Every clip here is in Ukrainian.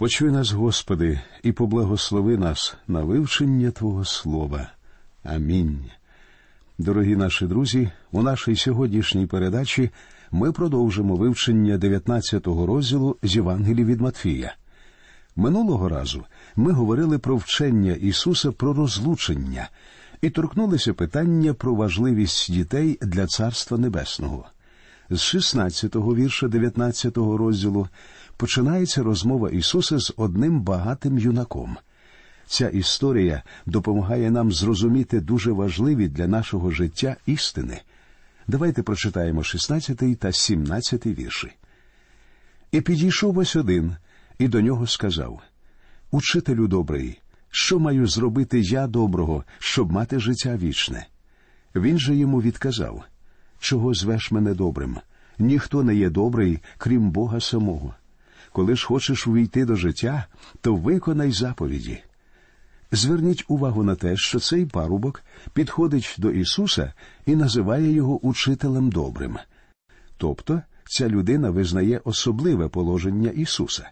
Почуй нас, Господи, і поблагослови нас на вивчення Твого Слова. Амінь. Дорогі наші друзі, у нашій сьогоднішній передачі ми продовжимо вивчення 19-го розділу з Євангелії від Матфія. Минулого разу ми говорили про вчення Ісуса про розлучення і торкнулися питання про важливість дітей для Царства Небесного. З 16-го вірша 19-го розділу починається розмова Ісуса з одним багатим юнаком. Ця історія допомагає нам зрозуміти дуже важливі для нашого життя істини. Давайте прочитаємо 16 та 17 вірші. І підійшов ось один, і до нього сказав Учителю добрий, що маю зробити я доброго, щоб мати життя вічне? Він же йому відказав Чого звеш мене добрим? Ніхто не є добрий, крім Бога самого. Коли ж хочеш увійти до життя, то виконай заповіді. Зверніть увагу на те, що цей парубок підходить до Ісуса і називає його учителем добрим. Тобто ця людина визнає особливе положення Ісуса.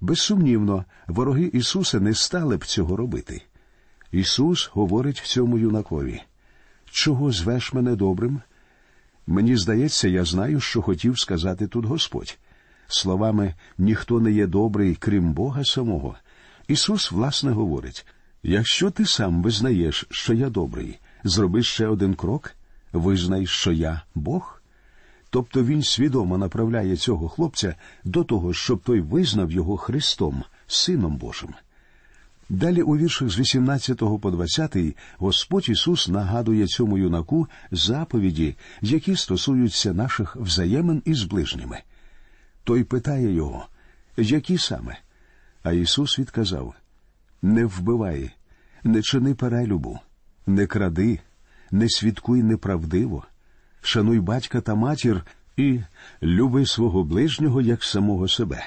Безсумнівно, вороги Ісуса не стали б цього робити. Ісус говорить цьому юнакові Чого звеш мене добрим? Мені здається, я знаю, що хотів сказати тут Господь. Словами ніхто не є добрий, крім Бога самого. Ісус, власне, говорить якщо ти сам визнаєш, що я добрий, зроби ще один крок, визнай, що я Бог. Тобто він свідомо направляє цього хлопця до того, щоб той визнав його Христом, Сином Божим. Далі у віршах з 18 по 20 Господь Ісус нагадує цьому юнаку заповіді, які стосуються наших взаємин із ближніми. Той питає його, які саме? А Ісус відказав Не вбивай, не чини перелюбу, не кради, не свідкуй неправдиво, шануй батька та матір і люби свого ближнього як самого себе.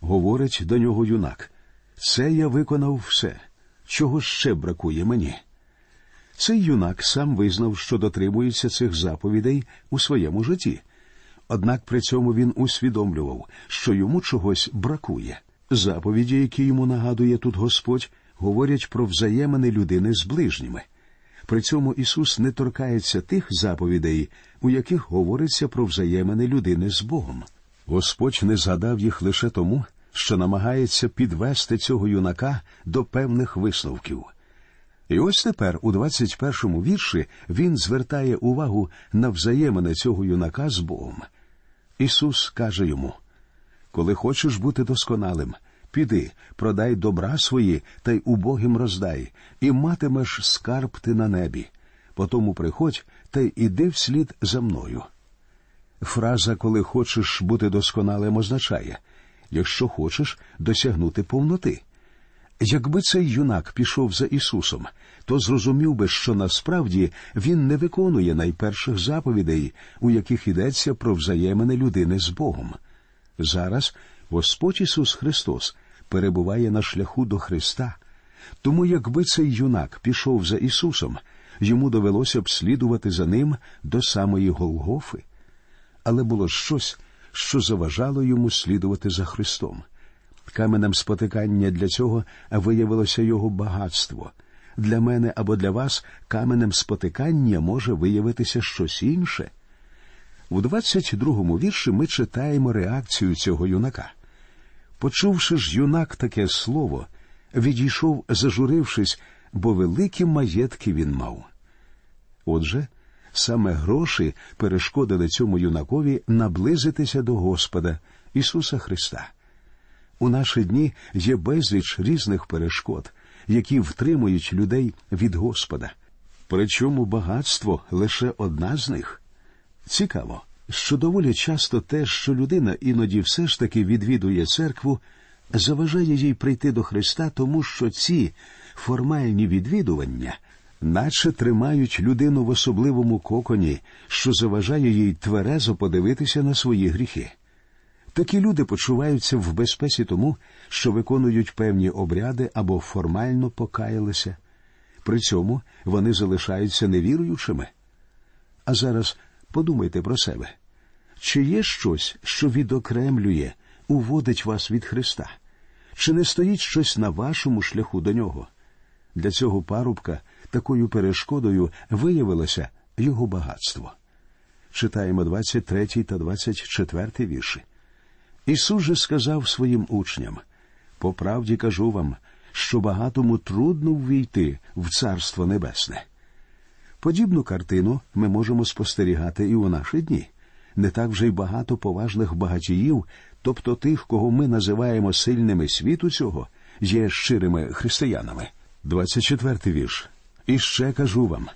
Говорить до нього юнак. Це я виконав все, чого ще бракує мені. Цей юнак сам визнав, що дотримується цих заповідей у своєму житті. Однак при цьому він усвідомлював, що йому чогось бракує. Заповіді, які йому нагадує тут Господь, говорять про взаємини людини з ближніми. При цьому Ісус не торкається тих заповідей, у яких говориться про взаємини людини з Богом. Господь не згадав їх лише тому, що намагається підвести цього юнака до певних висновків. І ось тепер, у 21-му вірші, він звертає увагу на взаємини цього юнака з Богом. Ісус каже йому Коли хочеш бути досконалим, піди, продай добра свої та й убогим роздай, і матимеш скарб ти на небі. Потому приходь та й іди вслід за мною. Фраза Коли хочеш бути досконалим означає якщо хочеш досягнути повноти. Якби цей юнак пішов за Ісусом, то зрозумів би, що насправді він не виконує найперших заповідей, у яких йдеться про взаємини людини з Богом. Зараз Господь Ісус Христос перебуває на шляху до Христа. Тому, якби цей юнак пішов за Ісусом, йому довелося б слідувати за ним до самої Голгофи. Але було щось, що заважало йому слідувати за Христом. Каменем спотикання для цього виявилося його багатство. Для мене або для вас каменем спотикання може виявитися щось інше. У 22-му вірші ми читаємо реакцію цього юнака. Почувши ж юнак таке слово, відійшов, зажурившись, бо великі маєтки він мав. Отже, Саме гроші перешкодили цьому юнакові наблизитися до Господа Ісуса Христа. У наші дні є безліч різних перешкод, які втримують людей від Господа. Причому багатство лише одна з них. Цікаво, що доволі часто те, що людина іноді все ж таки відвідує церкву, заважає їй прийти до Христа, тому що ці формальні відвідування наче тримають людину в особливому коконі, що заважає їй тверезо подивитися на свої гріхи. Такі люди почуваються в безпеці тому, що виконують певні обряди або формально покаялися. При цьому вони залишаються невіруючими. А зараз подумайте про себе чи є щось, що відокремлює, уводить вас від Христа? Чи не стоїть щось на вашому шляху до нього? Для цього парубка такою перешкодою виявилося його багатство. Читаємо 23 та 24 вірші. Ісус же сказав своїм учням по правді кажу вам, що багатому трудно ввійти в Царство Небесне. Подібну картину ми можемо спостерігати і у наші дні. Не так вже й багато поважних багатіїв, тобто тих, кого ми називаємо сильними світу цього, є щирими християнами. 24-й вірш. І ще кажу вам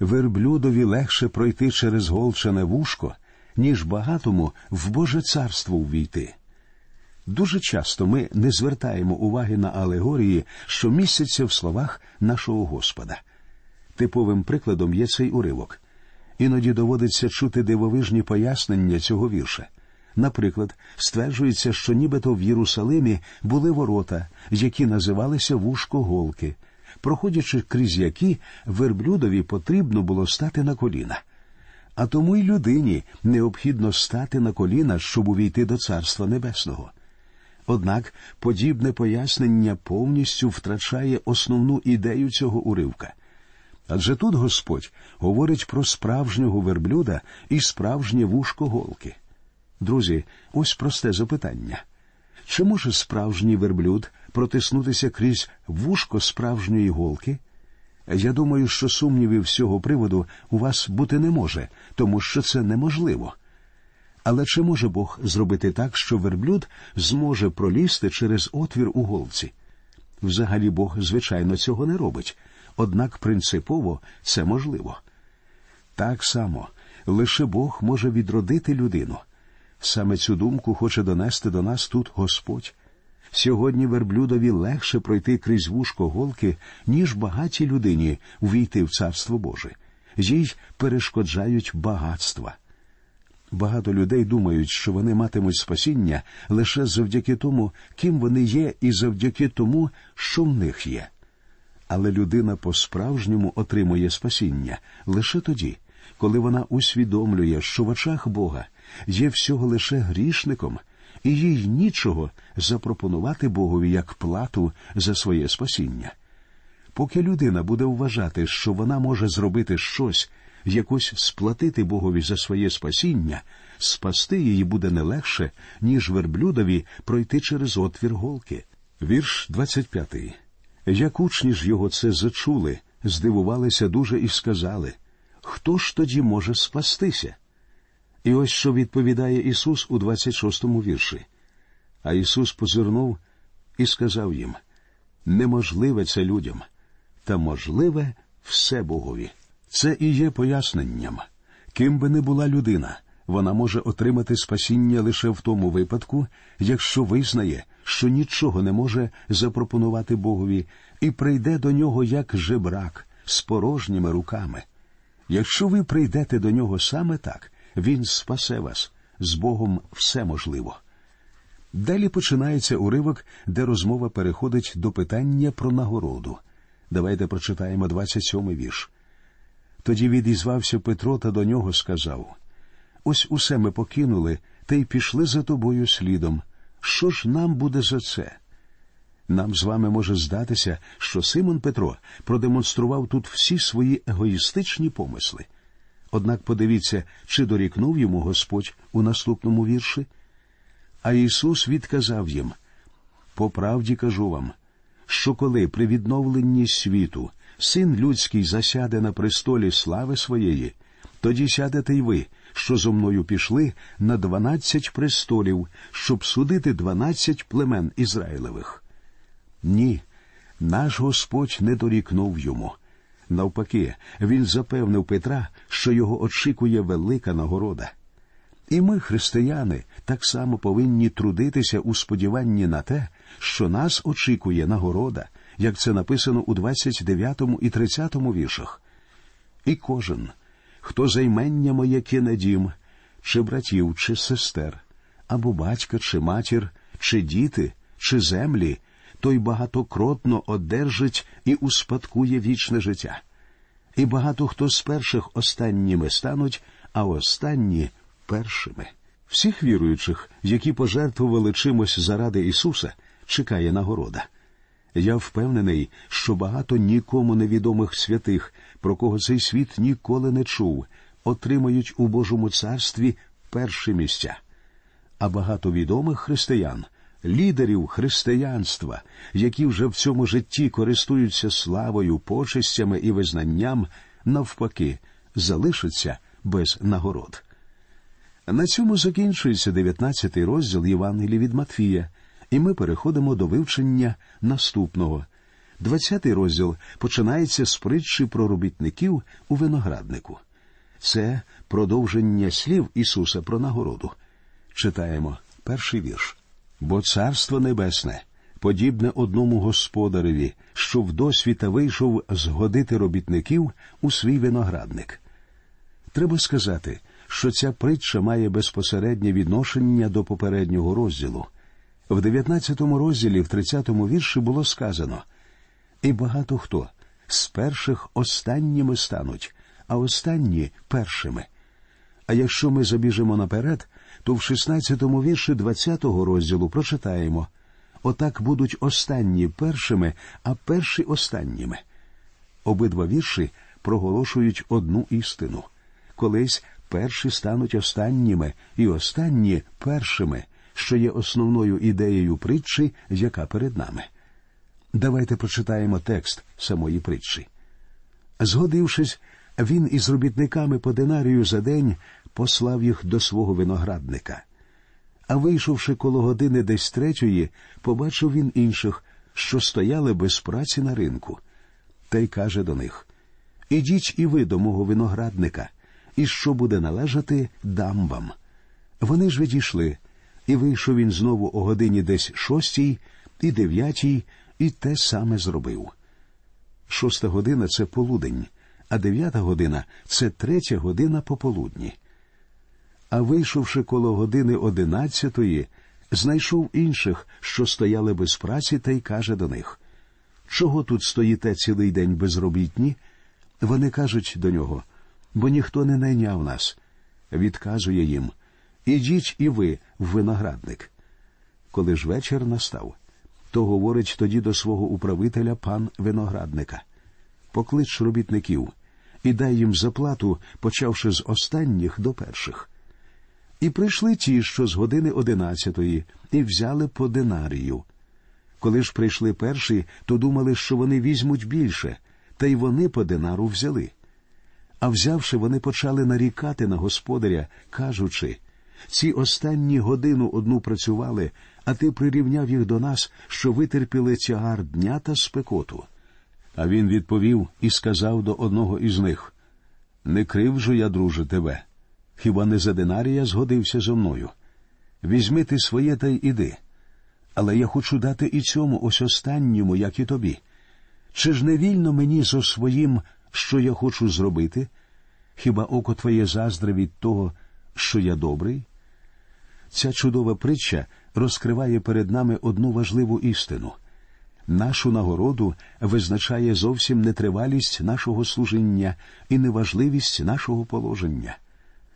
верблюдові легше пройти через голчане вушко, ніж багатому в Боже царство ввійти. Дуже часто ми не звертаємо уваги на алегорії, що містяться в словах нашого Господа. Типовим прикладом є цей уривок. Іноді доводиться чути дивовижні пояснення цього вірша. Наприклад, стверджується, що нібито в Єрусалимі були ворота, які називалися вушко голки, проходячи крізь які верблюдові потрібно було стати на коліна. А тому й людині необхідно стати на коліна, щоб увійти до Царства Небесного. Однак подібне пояснення повністю втрачає основну ідею цього уривка. Адже тут Господь говорить про справжнього верблюда і справжнє вушко голки. Друзі, ось просте запитання. Чи може справжній верблюд протиснутися крізь вушко справжньої голки? Я думаю, що сумнівів з цього приводу у вас бути не може, тому що це неможливо. Але чи може Бог зробити так, що верблюд зможе пролізти через отвір у голці? Взагалі Бог, звичайно, цього не робить, однак принципово це можливо. Так само лише Бог може відродити людину. Саме цю думку хоче донести до нас тут Господь. Сьогодні верблюдові легше пройти крізь вушко голки, ніж багатій людині увійти в Царство Боже. Їй перешкоджають багатства. Багато людей думають, що вони матимуть спасіння лише завдяки тому, ким вони є, і завдяки тому, що в них є. Але людина по-справжньому отримує спасіння лише тоді, коли вона усвідомлює, що в очах Бога є всього лише грішником, і їй нічого запропонувати Богові як плату за своє спасіння. Поки людина буде вважати, що вона може зробити щось, якось сплатити Богові за своє спасіння, спасти її буде не легше, ніж верблюдові пройти через отвір голки. Вірш 25. Як учні ж його це зачули, здивувалися дуже і сказали Хто ж тоді може спастися? І ось що відповідає Ісус у 26-му вірші. А Ісус позирнув і сказав їм неможливе це людям, та можливе все Богові. Це і є поясненням. Ким би не була людина, вона може отримати спасіння лише в тому випадку, якщо визнає, що нічого не може запропонувати Богові, і прийде до нього як жебрак з порожніми руками. Якщо ви прийдете до нього саме так, він спасе вас з Богом все можливо. Далі починається уривок, де розмова переходить до питання про нагороду. Давайте прочитаємо 27-й вірш. Тоді відізвався Петро та до нього сказав Ось усе ми покинули та й пішли за тобою слідом. Що ж нам буде за це? Нам з вами може здатися, що Симон Петро продемонстрував тут всі свої егоїстичні помисли. Однак подивіться, чи дорікнув йому Господь у наступному вірші. А Ісус відказав їм по правді кажу вам, що коли при відновленні світу син людський засяде на престолі слави своєї, тоді сядете й ви, що зо мною пішли на дванадцять престолів, щоб судити дванадцять племен Ізраїлевих. Ні, наш Господь не дорікнув йому. Навпаки, він запевнив Петра, що його очікує велика нагорода. І ми, християни, так само повинні трудитися у сподіванні на те, що нас очікує нагорода, як це написано у 29 і 30 віршах. І кожен, хто займення моє кине дім, чи братів, чи сестер, або батька, чи матір, чи діти, чи землі, той багатокротно одержить і успадкує вічне життя. І багато хто з перших останніми стануть, а останні першими. Всіх віруючих, які пожертвували чимось заради Ісуса, чекає нагорода. Я впевнений, що багато нікому невідомих святих, про кого цей світ ніколи не чув, отримають у Божому царстві перші місця. А багато відомих християн, лідерів християнства, які вже в цьому житті користуються славою, почестями і визнанням, навпаки, залишаться без нагород. На цьому закінчується 19-й розділ Євангелії від Матфія, і ми переходимо до вивчення наступного. 20-й розділ починається з притчі про робітників у винограднику. Це продовження слів Ісуса про нагороду. Читаємо перший вірш. Бо Царство Небесне подібне одному господареві, що в досвіта вийшов згодити робітників у свій виноградник. Треба сказати, що ця притча має безпосереднє відношення до попереднього розділу. В 19 розділі, в 30 вірші було сказано і багато хто з перших останніми стануть, а останні першими. А якщо ми забіжимо наперед, то в 16-му вірші 20-го розділу прочитаємо Отак будуть останні першими, а перші останніми. Обидва вірші проголошують одну істину колись перші стануть останніми, і останні першими, що є основною ідеєю притчі, яка перед нами. Давайте прочитаємо текст самої притчі. Згодившись, він із робітниками по динарію за день послав їх до свого виноградника. А вийшовши коло години десь третьої, побачив він інших, що стояли без праці на ринку, та й каже до них Ідіть і ви до мого виноградника, і що буде належати, дам вам. Вони ж відійшли, і вийшов він знову о годині десь шостій і дев'ятій, і те саме зробив. Шоста година це полудень, а дев'ята година це третя година пополудні. А вийшовши коло години одинадцятої, знайшов інших, що стояли без праці, та й каже до них Чого тут стоїте цілий день безробітні? Вони кажуть до нього бо ніхто не найняв нас. Відказує їм Ідіть і ви в виноградник. Коли ж вечір настав, то говорить тоді до свого управителя пан виноградника Поклич робітників і дай їм заплату, почавши з останніх до перших. І прийшли ті, що з години одинадцятої, і взяли по динарію. Коли ж прийшли перші, то думали, що вони візьмуть більше, та й вони по динару взяли. А взявши, вони почали нарікати на господаря, кажучи ці останні годину одну працювали, а ти прирівняв їх до нас, що витерпіли тягар дня та спекоту. А він відповів і сказав до одного із них Не кривжу я, друже, тебе. Хіба не за динарія згодився зо мною? Візьми ти своє та й іди. Але я хочу дати і цьому ось останньому, як і тобі. Чи ж не вільно мені зо своїм що я хочу зробити? Хіба око твоє заздре від того, що я добрий? Ця чудова притча розкриває перед нами одну важливу істину. Нашу нагороду визначає зовсім нетривалість нашого служіння і неважливість нашого положення.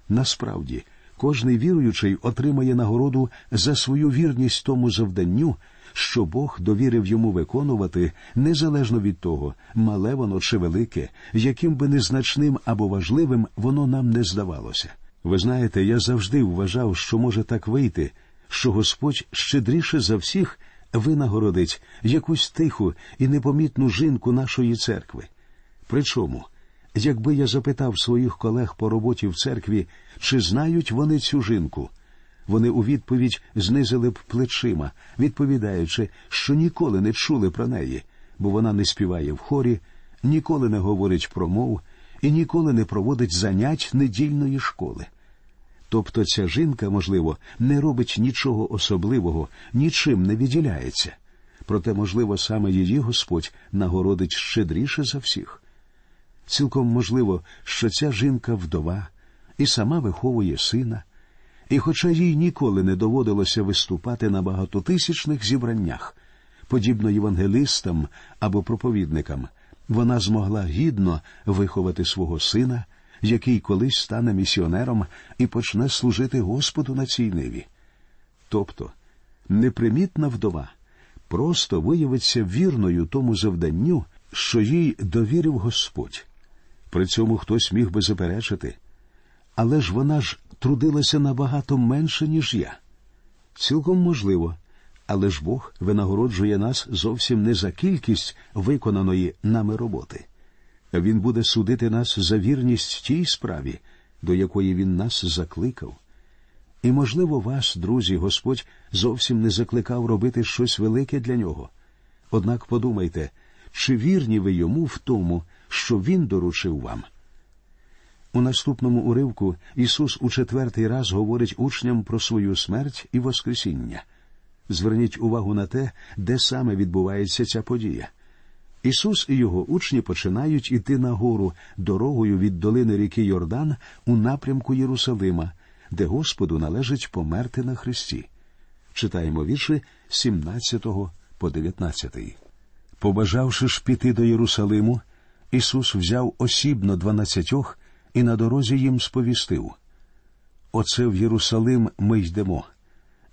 Насправді, кожний віруючий отримає нагороду за свою вірність тому завданню, що Бог довірив йому виконувати незалежно від того, мале воно чи велике, яким би незначним або важливим воно нам не здавалося. Ви знаєте, я завжди вважав, що може так вийти, що Господь щедріше за всіх винагородить якусь тиху і непомітну жінку нашої церкви. Причому, якби я запитав своїх колег по роботі в церкві, чи знають вони цю жінку, вони у відповідь знизили б плечима, відповідаючи, що ніколи не чули про неї, бо вона не співає в хорі, ніколи не говорить про мов і ніколи не проводить занять недільної школи. Тобто ця жінка, можливо, не робить нічого особливого, нічим не відділяється. Проте, можливо, саме її Господь нагородить щедріше за всіх. Цілком можливо, що ця жінка вдова і сама виховує сина. І, хоча їй ніколи не доводилося виступати на багатотисячних зібраннях, подібно євангелистам або проповідникам, вона змогла гідно виховати свого сина, який колись стане місіонером і почне служити Господу на цій ниві. Тобто непримітна вдова просто виявиться вірною тому завданню, що їй довірив Господь. При цьому хтось міг би заперечити. Але ж вона ж трудилася набагато менше, ніж я. Цілком можливо, але ж Бог винагороджує нас зовсім не за кількість виконаної нами роботи. Він буде судити нас за вірність тій справі, до якої він нас закликав. І, можливо, вас, друзі, Господь зовсім не закликав робити щось велике для нього. Однак подумайте, чи вірні ви йому в тому, що Він доручив вам? У наступному уривку Ісус у четвертий раз говорить учням про свою смерть і Воскресіння. Зверніть увагу на те, де саме відбувається ця подія. Ісус і його учні починають іти нагору дорогою від долини ріки Йордан у напрямку Єрусалима, де Господу належить померти на Христі. Читаємо вірші 17 по 19. Побажавши ж піти до Єрусалиму, Ісус взяв осібно дванадцятьох і на дорозі їм сповістив Оце в Єрусалим ми йдемо,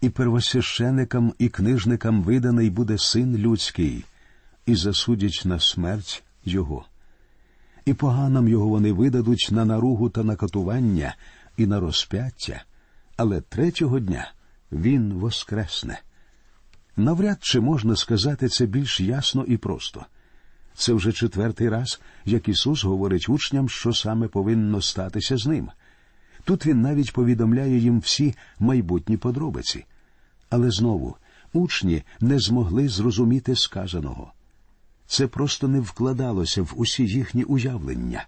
і первосвященикам і книжникам виданий буде син людський, і засудять на смерть Його. І поганам його вони видадуть на наругу та на катування і на розп'яття, але третього дня він воскресне. Навряд чи можна сказати це більш ясно і просто. Це вже четвертий раз, як Ісус говорить учням, що саме повинно статися з ним. Тут він навіть повідомляє їм всі майбутні подробиці. Але знову учні не змогли зрозуміти сказаного. Це просто не вкладалося в усі їхні уявлення.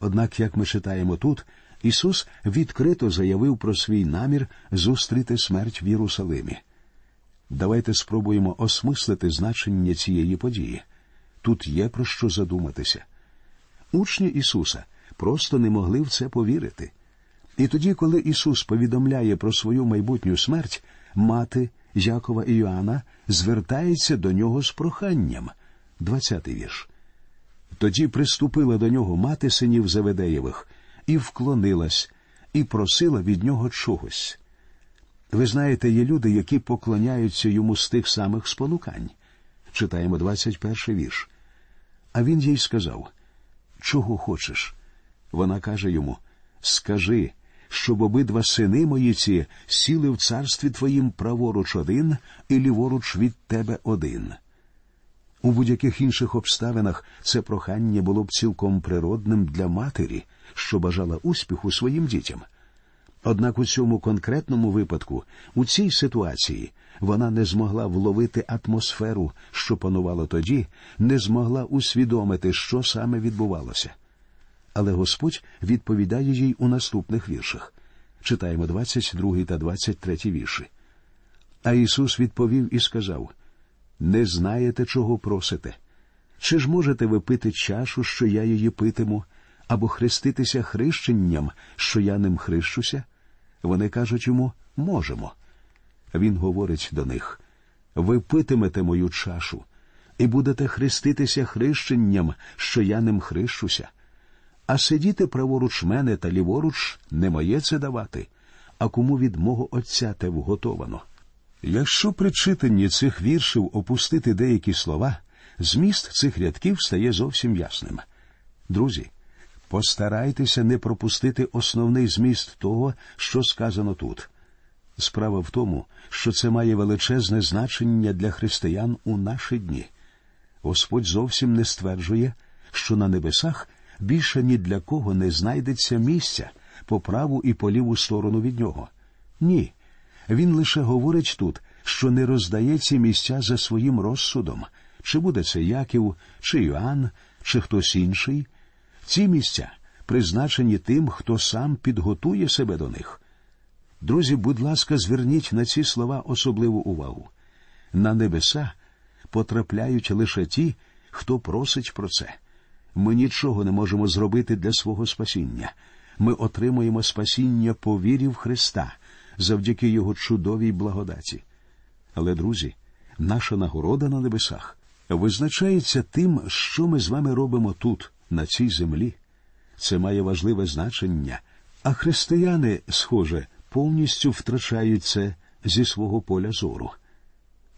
Однак, як ми читаємо тут, Ісус відкрито заявив про свій намір зустріти смерть в Єрусалимі. Давайте спробуємо осмислити значення цієї події. Тут є про що задуматися. Учні Ісуса просто не могли в це повірити. І тоді, коли Ісус повідомляє про свою майбутню смерть, мати Якова і Йоанна звертається до нього з проханням. Двадцятий вірш. Тоді приступила до нього мати синів Заведеєвих і вклонилась, і просила від нього чогось. Ви знаєте, є люди, які поклоняються йому з тих самих спонукань. Читаємо 21 вірш. А він їй сказав Чого хочеш? Вона каже йому Скажи, щоб обидва сини мої ці сіли в царстві твоїм праворуч один і ліворуч від тебе один. У будь-яких інших обставинах це прохання було б цілком природним для матері, що бажала успіху своїм дітям. Однак у цьому конкретному випадку, у цій ситуації, вона не змогла вловити атмосферу, що панувало тоді, не змогла усвідомити, що саме відбувалося. Але Господь відповідає їй у наступних віршах. Читаємо 22 та 23 вірші. А Ісус відповів і сказав Не знаєте, чого просите. Чи ж можете ви пити чашу, що я її питиму, або хреститися хрещенням, що я ним хрещуся? Вони кажуть йому можемо. Він говорить до них ви питимете мою чашу, і будете хреститися хрещенням, що я ним хрещуся. А сидіти праворуч мене та ліворуч не моє це давати, а кому від мого Отця те вготовано. Якщо при читанні цих віршів опустити деякі слова, зміст цих рядків стає зовсім ясним. Друзі, постарайтеся не пропустити основний зміст того, що сказано тут. Справа в тому, що це має величезне значення для християн у наші дні. Господь зовсім не стверджує, що на небесах більше ні для кого не знайдеться місця по праву і по ліву сторону від нього. Ні. Він лише говорить тут, що не роздає ці місця за своїм розсудом, чи буде це Яків, чи Йоанн, чи хтось інший. Ці місця призначені тим, хто сам підготує себе до них. Друзі, будь ласка, зверніть на ці слова особливу увагу. На небеса потрапляють лише ті, хто просить про це. Ми нічого не можемо зробити для свого спасіння. Ми отримуємо спасіння по вірі в Христа завдяки Його чудовій благодаті. Але, друзі, наша нагорода на небесах визначається тим, що ми з вами робимо тут, на цій землі. Це має важливе значення, а християни, схоже, повністю втрачають це зі свого поля зору.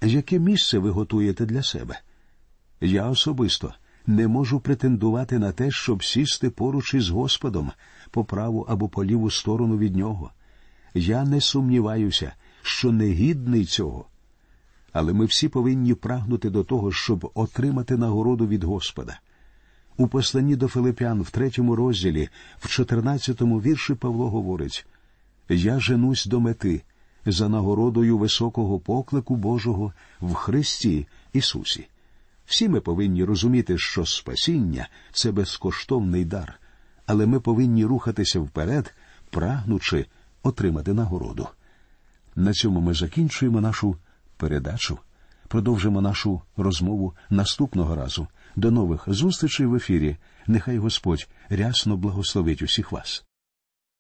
Яке місце ви готуєте для себе? Я особисто не можу претендувати на те, щоб сісти поруч із Господом по праву або по ліву сторону від нього. Я не сумніваюся, що не гідний цього. Але ми всі повинні прагнути до того, щоб отримати нагороду від Господа. У посланні до Филипян в третьому розділі, в чотирнадцятому вірші Павло говорить Я женусь до мети за нагородою високого поклику Божого в Христі Ісусі. Всі ми повинні розуміти, що спасіння це безкоштовний дар, але ми повинні рухатися вперед, прагнучи отримати нагороду. На цьому ми закінчуємо нашу передачу. Продовжимо нашу розмову наступного разу. До нових зустрічей в ефірі. Нехай Господь рясно благословить усіх вас.